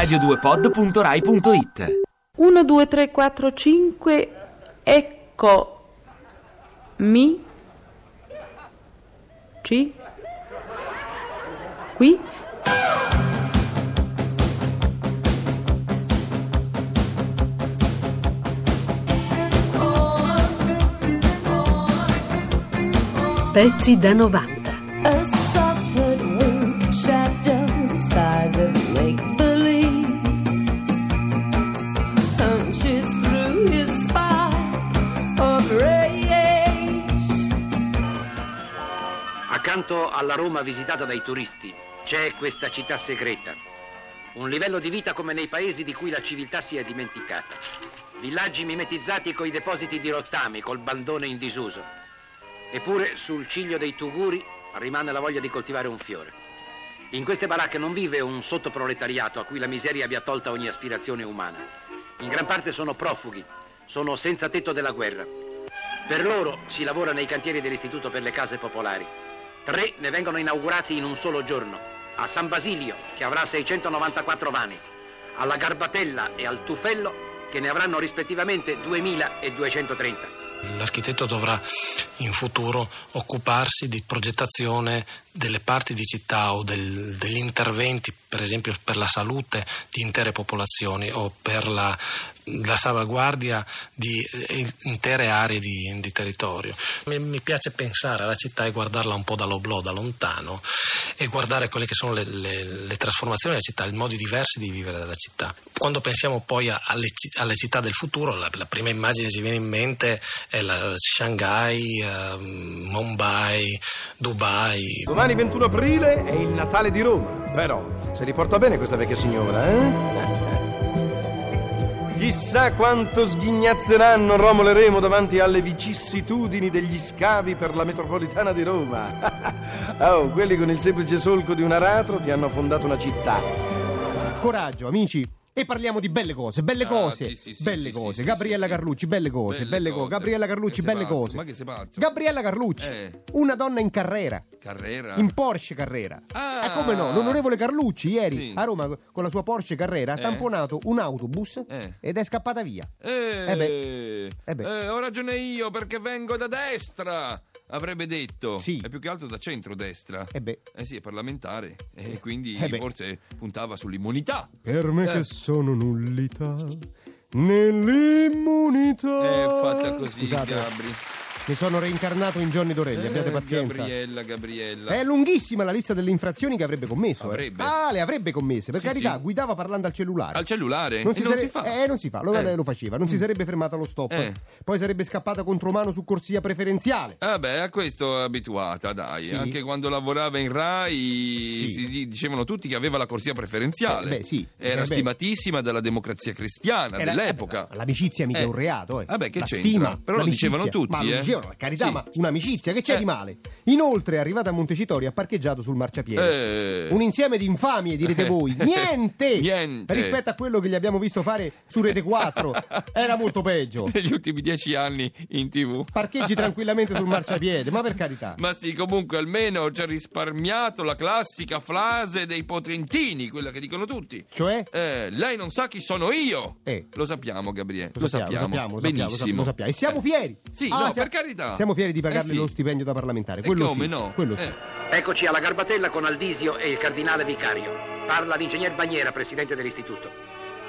radio2pod.rai.it 1, 2, 3, 4, 5, ecco mi ci qui. Pezzi da 90. Accanto alla Roma visitata dai turisti c'è questa città segreta. Un livello di vita come nei paesi di cui la civiltà si è dimenticata. Villaggi mimetizzati coi depositi di rottami, col bandone in disuso. Eppure sul ciglio dei tuguri rimane la voglia di coltivare un fiore. In queste baracche non vive un sottoproletariato a cui la miseria abbia tolta ogni aspirazione umana. In gran parte sono profughi, sono senza tetto della guerra. Per loro si lavora nei cantieri dell'Istituto per le Case Popolari. Tre ne vengono inaugurati in un solo giorno. A San Basilio, che avrà 694 vani, alla Garbatella e al Tufello, che ne avranno rispettivamente 2230. L'architetto dovrà in futuro occuparsi di progettazione delle parti di città o del, degli interventi, per esempio per la salute di intere popolazioni o per la, la salvaguardia di eh, intere aree di, di territorio. Mi, mi, piace pensare alla città e guardarla un po' dall'oblò, da lontano e guardare quelle che sono le, le, le trasformazioni della città, i modi diversi di vivere della città. Quando pensiamo poi alle, alle città del futuro, la, la, prima immagine che ci viene in mente è la Shanghai, uh, Mumbai, Dubai. Domani 21 aprile è il Natale di Roma, però se li porta bene questa vecchia signora, eh? Chissà quanto sghignazzeranno Romolo e Remo davanti alle vicissitudini degli scavi per la metropolitana di Roma. oh, quelli con il semplice solco di un aratro ti hanno fondato una città. Coraggio, amici. E parliamo di belle cose, belle Ah, cose, sì, sì, sì, belle cose. Gabriella. Carlucci, belle cose, Belle cose. Gabriella Carlucci, belle pazzo, cose. ma che sei pazzo? Gabriella Carlucci, Eh. una donna in carrera, Carrera? in Porsche Carrera. Ah. E come no, l'onorevole Carlucci ieri a Roma con la sua Porsche Carrera ha Eh. tamponato un autobus Eh. ed è scappata via. Eh, Eh beh. Eh beh. eh, ho ragione io perché vengo da destra, avrebbe detto. Sì. È più che altro da centrodestra. E beh, Eh sì, è parlamentare e quindi Eh beh. forse puntava sull'immunità. per me Eh. che sono nullità nell'immunità. È fatta così, Scusate, Gabri. Mi sono reincarnato in Johnny Dorelli, abbiate Eh, pazienza. Gabriella, Gabriella. È lunghissima la lista delle infrazioni che avrebbe commesso. eh. Avrebbe. Ah, le avrebbe commesse. Per Sì, carità, sì. guidava parlando al cellulare. Al cellulare? Non E si, non sare- si fa. Eh, non si fa. Lo, Eh. lo faceva. Non si sarebbe fermata allo stop. Eh. Poi sarebbe scappata contro mano su corsia preferenziale. Ah beh, a questo è abituata, dai. Sì. Anche quando lavorava in Rai Sì. si di- dicevano tutti che aveva la corsia preferenziale. Eh, beh, sì. Era Eh, beh. stimatissima dalla democrazia cristiana Era- dell'epoca. eh, L'amicizia mica Eh. è un reato, eh. Vabbè, che la c'entra? stima, Però lo l'amicizia. dicevano tutti, Ma lo eh. Per carità, Sì. ma un'amicizia, che c'è Eh. di male? Inoltre, arrivata a Montecitorio, ha parcheggiato sul marciapiede. Eh. Un insieme di infamie, direte voi. Niente! Niente. Rispetto a quello che gli abbiamo visto fare su Rete 4, era molto peggio. Negli ultimi dieci anni in tv. Parcheggi tranquillamente sul marciapiede, ma per carità. Ma sì, comunque almeno ci ha risparmiato la classica frase dei potentini, quella che dicono tutti. Cioè? Eh, lei non sa chi sono io. Eh. Lo sappiamo, Gabriele. Lo sappiamo, lo sappiamo, lo sappiamo, Benissimo. lo sappiamo. E siamo Eh. fieri. Sì, Ah, no, sia- per carità. Siamo fieri di pagarle Eh sì. lo stipendio da parlamentare. Quello come sì. no? Quello sì. Eh. Eccoci alla Garbatella con Aldisio e il cardinale vicario. Parla l'ingegner Bagnera, presidente dell'istituto.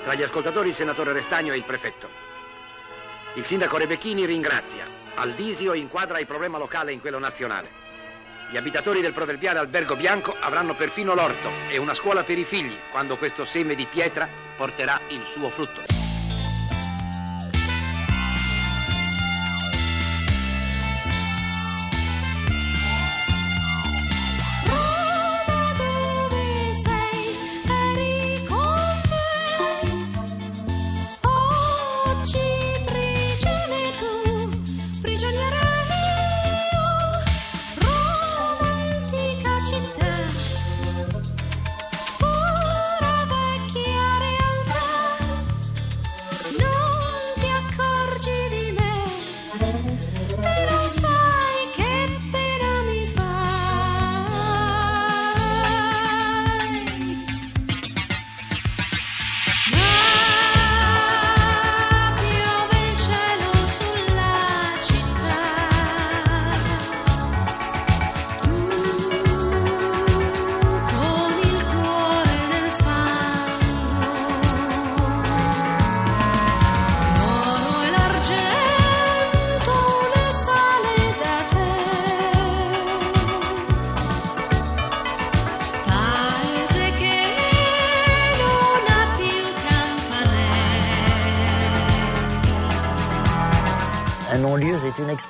Tra gli ascoltatori il senatore Restagno e il prefetto. Il sindaco Rebecchini ringrazia. Aldisio inquadra il problema locale in quello nazionale. Gli abitatori del proverbiale Albergo Bianco avranno perfino l'orto e una scuola per i figli quando questo seme di pietra porterà il suo frutto.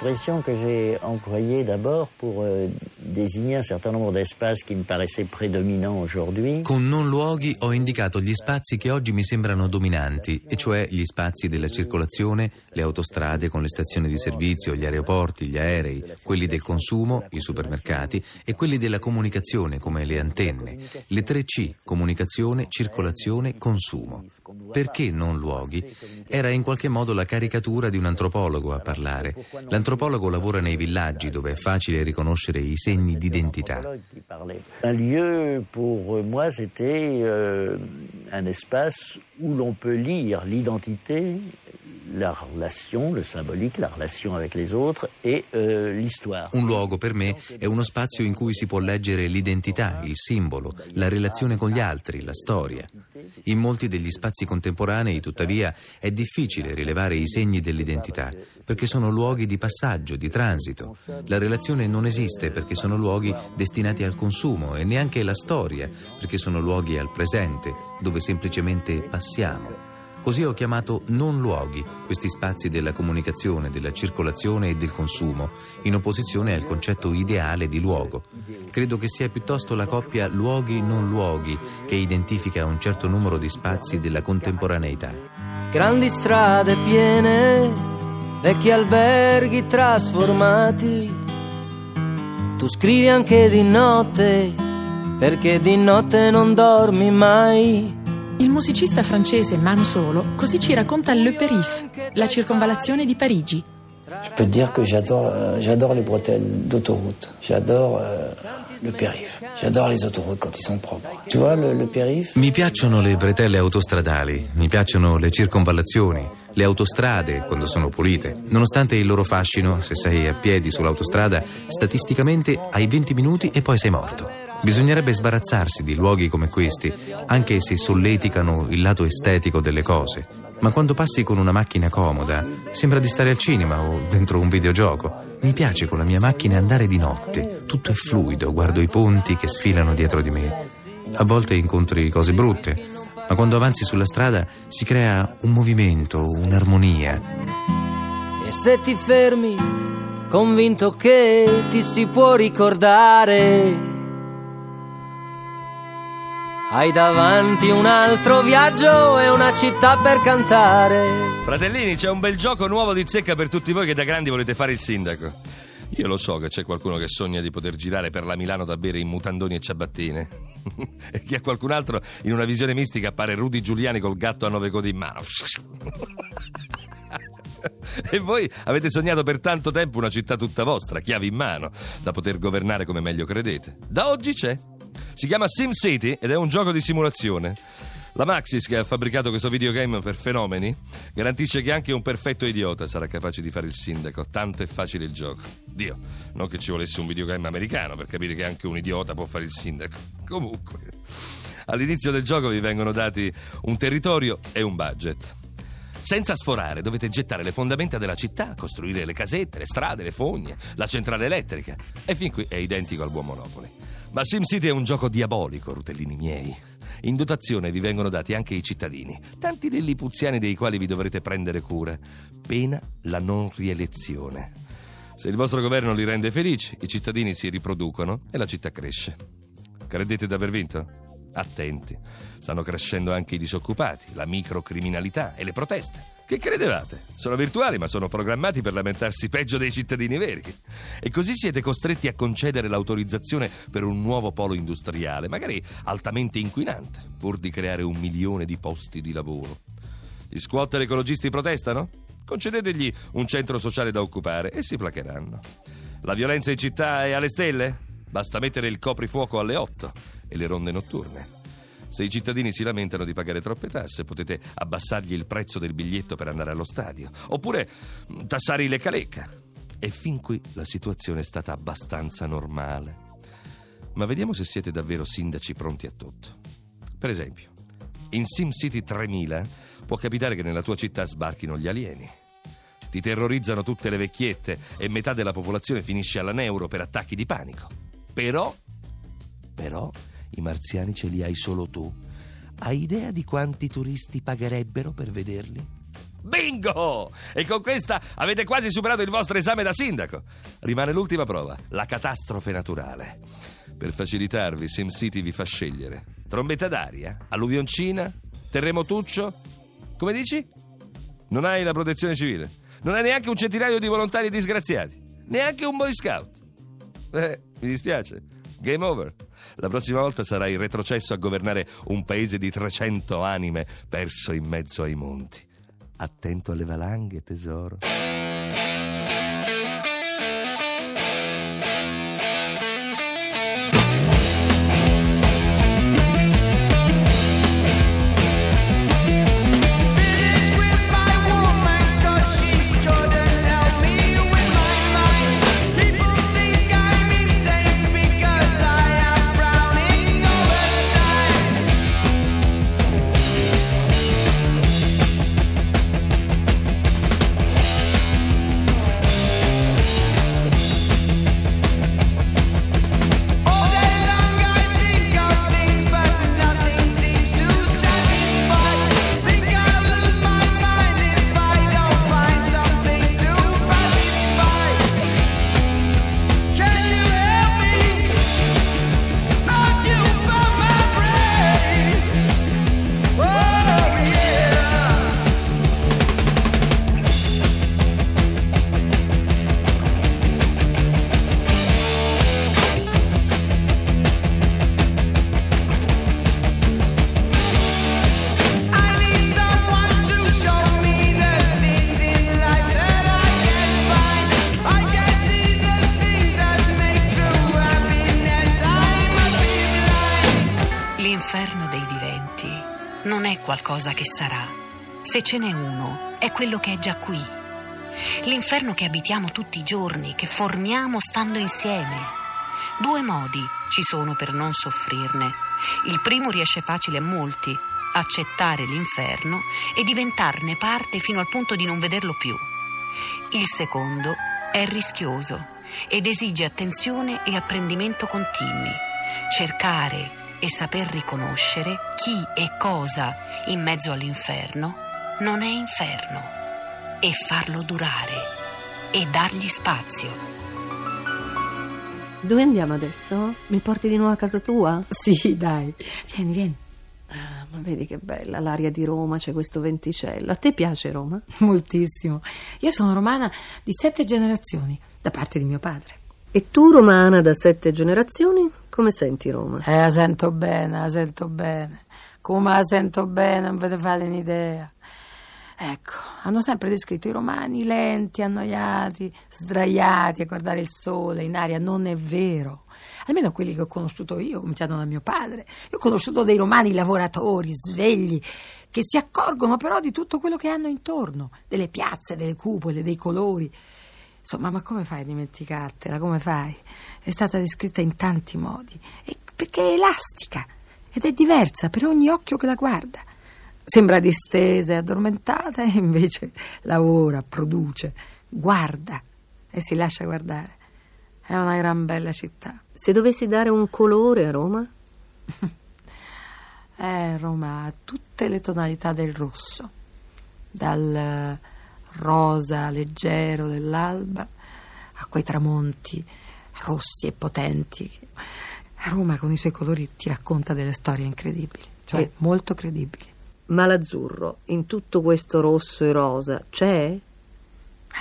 Expression que j'ai employée d'abord pour euh, désigner un certain nombre d'espaces qui me paraissaient prédominants aujourd'hui. Con non luoghi ho indicato gli spazi che oggi mi sembrano dominanti, e cioè gli spazi della circolazione, le autostrade con le stazioni di servizio, gli aeroporti, gli aerei, quelli del consumo, i supermercati e quelli della comunicazione come le antenne. Le tre C, comunicazione, circolazione, consumo. Perché non luoghi? Era in qualche modo la caricatura di un antropologo a parlare. L'antropologo lavora nei villaggi dove è facile riconoscere i segni d'identità. Un lieu pour moi c'était euh, un espace où l'on peut lire l'identité, la relation, le symbolique, la relation avec les autres et euh, l'histoire. Un luogo per me è uno spazio in cui si può leggere l'identità, il simbolo, la relazione con gli altri, la storia. In molti degli spazi contemporanei, tuttavia, è difficile rilevare i segni dell'identità, perché sono luoghi di passaggio, di transito. La relazione non esiste perché sono luoghi destinati al consumo e neanche la storia, perché sono luoghi al presente, dove semplicemente passiamo. Così ho chiamato non luoghi questi spazi della comunicazione, della circolazione e del consumo, in opposizione al concetto ideale di luogo. Credo che sia piuttosto la coppia luoghi-non luoghi che identifica un certo numero di spazi della contemporaneità. Grandi strade piene, vecchi alberghi trasformati. Tu scrivi anche di notte, perché di notte non dormi mai. Il musicista francese Mano Solo così ci racconta Le Périph, la circonvallazione di Parigi. Je peux te dire que j'adore, euh, j'adore les bretelles d'autoroute. J'adore euh, le périph. J'adore les autoroutes quand ils sont propres. Tu vois, le, le périph. Mi piacciono le bretelle autostradali, mi piacciono le circonvallazioni, le autostrade quando sono pulite. Nonostante il loro fascino, se sei a piedi sull'autostrada, statisticamente hai 20 minuti e poi sei morto. Bisognerebbe sbarazzarsi di luoghi come questi, anche se solleticano il lato estetico delle cose. Ma quando passi con una macchina comoda, sembra di stare al cinema o dentro un videogioco. Mi piace con la mia macchina andare di notte. Tutto è fluido, guardo i ponti che sfilano dietro di me. A volte incontri cose brutte, ma quando avanzi sulla strada si crea un movimento, un'armonia. E se ti fermi, convinto che ti si può ricordare. Hai davanti un altro viaggio e una città per cantare. Fratellini, c'è un bel gioco nuovo di zecca per tutti voi che da grandi volete fare il sindaco. Io lo so che c'è qualcuno che sogna di poter girare per la Milano da bere in mutandoni e ciabattine. e chi ha qualcun altro in una visione mistica appare Rudy Giuliani col gatto a nove codi in mano. E voi avete sognato per tanto tempo una città tutta vostra, chiavi in mano, da poter governare come meglio credete. Da oggi c'è. Si chiama SimCity ed è un gioco di simulazione. La Maxis, che ha fabbricato questo videogame per fenomeni, garantisce che anche un perfetto idiota sarà capace di fare il sindaco. Tanto è facile il gioco. Dio, non che ci volesse un videogame americano per capire che anche un idiota può fare il sindaco. Comunque, all'inizio del gioco vi vengono dati un territorio e un budget. Senza sforare, dovete gettare le fondamenta della città, costruire le casette, le strade, le fogne, la centrale elettrica. E fin qui è identico al buon Monopoli. Ma SimCity è un gioco diabolico, rutellini miei. In dotazione vi vengono dati anche i cittadini, tanti lillipuziani dei quali vi dovrete prendere cura, pena la non rielezione. Se il vostro governo li rende felici, i cittadini si riproducono e la città cresce. Credete di aver vinto? Attenti, stanno crescendo anche i disoccupati, la microcriminalità e le proteste. Che credevate? Sono virtuali, ma sono programmati per lamentarsi peggio dei cittadini veri. E così siete costretti a concedere l'autorizzazione per un nuovo polo industriale, magari altamente inquinante, pur di creare un milione di posti di lavoro. Gli squatter ecologisti protestano? Concedetegli un centro sociale da occupare e si placheranno. La violenza in città è alle stelle? Basta mettere il coprifuoco alle 8 e le ronde notturne. Se i cittadini si lamentano di pagare troppe tasse, potete abbassargli il prezzo del biglietto per andare allo stadio, oppure mm, tassare le calecca. E fin qui la situazione è stata abbastanza normale. Ma vediamo se siete davvero sindaci pronti a tutto. Per esempio, in SimCity 3000 può capitare che nella tua città sbarchino gli alieni. Ti terrorizzano tutte le vecchiette e metà della popolazione finisce alla neuro per attacchi di panico. Però, però, i marziani ce li hai solo tu. Hai idea di quanti turisti pagherebbero per vederli? Bingo! E con questa avete quasi superato il vostro esame da sindaco. Rimane l'ultima prova, la catastrofe naturale. Per facilitarvi, SimCity vi fa scegliere trombetta d'aria, alluvioncina, terremotuccio. Come dici? Non hai la protezione civile. Non hai neanche un centinaio di volontari disgraziati. Neanche un boy scout. Eh, mi dispiace. Game over. La prossima volta sarai retrocesso a governare un paese di 300 anime perso in mezzo ai monti. Attento alle valanghe, tesoro. Qualcosa che sarà. Se ce n'è uno, è quello che è già qui. L'inferno che abitiamo tutti i giorni, che formiamo stando insieme. Due modi ci sono per non soffrirne. Il primo riesce facile a molti, accettare l'inferno e diventarne parte fino al punto di non vederlo più. Il secondo è rischioso ed esige attenzione e apprendimento continui. Cercare e saper riconoscere chi e cosa in mezzo all'inferno non è inferno e farlo durare e dargli spazio. Dove andiamo adesso? Mi porti di nuovo a casa tua? Sì, dai. Vieni, vieni. Ah, ma vedi che bella l'aria di Roma, c'è questo venticello. A te piace Roma? Moltissimo. Io sono romana di sette generazioni, da parte di mio padre. E tu, romana da sette generazioni, come senti Roma? Eh, la sento bene, la sento bene. Come la sento bene, non ve ne fate un'idea. Ecco, hanno sempre descritto i romani lenti, annoiati, sdraiati a guardare il sole in aria. Non è vero. Almeno quelli che ho conosciuto io, cominciando da mio padre. Io ho conosciuto dei romani lavoratori, svegli, che si accorgono però di tutto quello che hanno intorno, delle piazze, delle cupole, dei colori. Insomma, ma come fai a dimenticartela? Come fai? È stata descritta in tanti modi. E perché è elastica ed è diversa per ogni occhio che la guarda. Sembra distesa e addormentata e invece lavora, produce, guarda e si lascia guardare. È una gran bella città. Se dovessi dare un colore a Roma? eh, Roma ha tutte le tonalità del rosso, dal rosa leggero dell'alba a quei tramonti rossi e potenti. Roma con i suoi colori ti racconta delle storie incredibili, cioè E- molto credibili. Ma l'azzurro, in tutto questo rosso e rosa, c'è? Eh,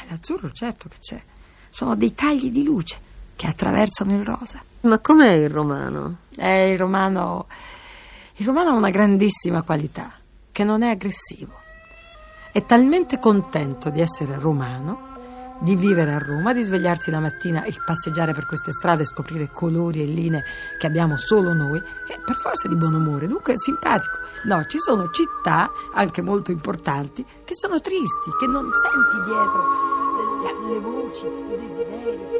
l'azzurro certo che c'è. Sono dei tagli di luce che attraversano il rosa. Ma com'è il romano? Eh, il romano il romano ha una grandissima qualità, che non è aggressivo. È talmente contento di essere romano, di vivere a Roma, di svegliarsi la mattina e passeggiare per queste strade e scoprire colori e linee che abbiamo solo noi, che per forza è di buon umore, dunque è simpatico. No, ci sono città, anche molto importanti, che sono tristi, che non senti dietro le, le voci, i desideri,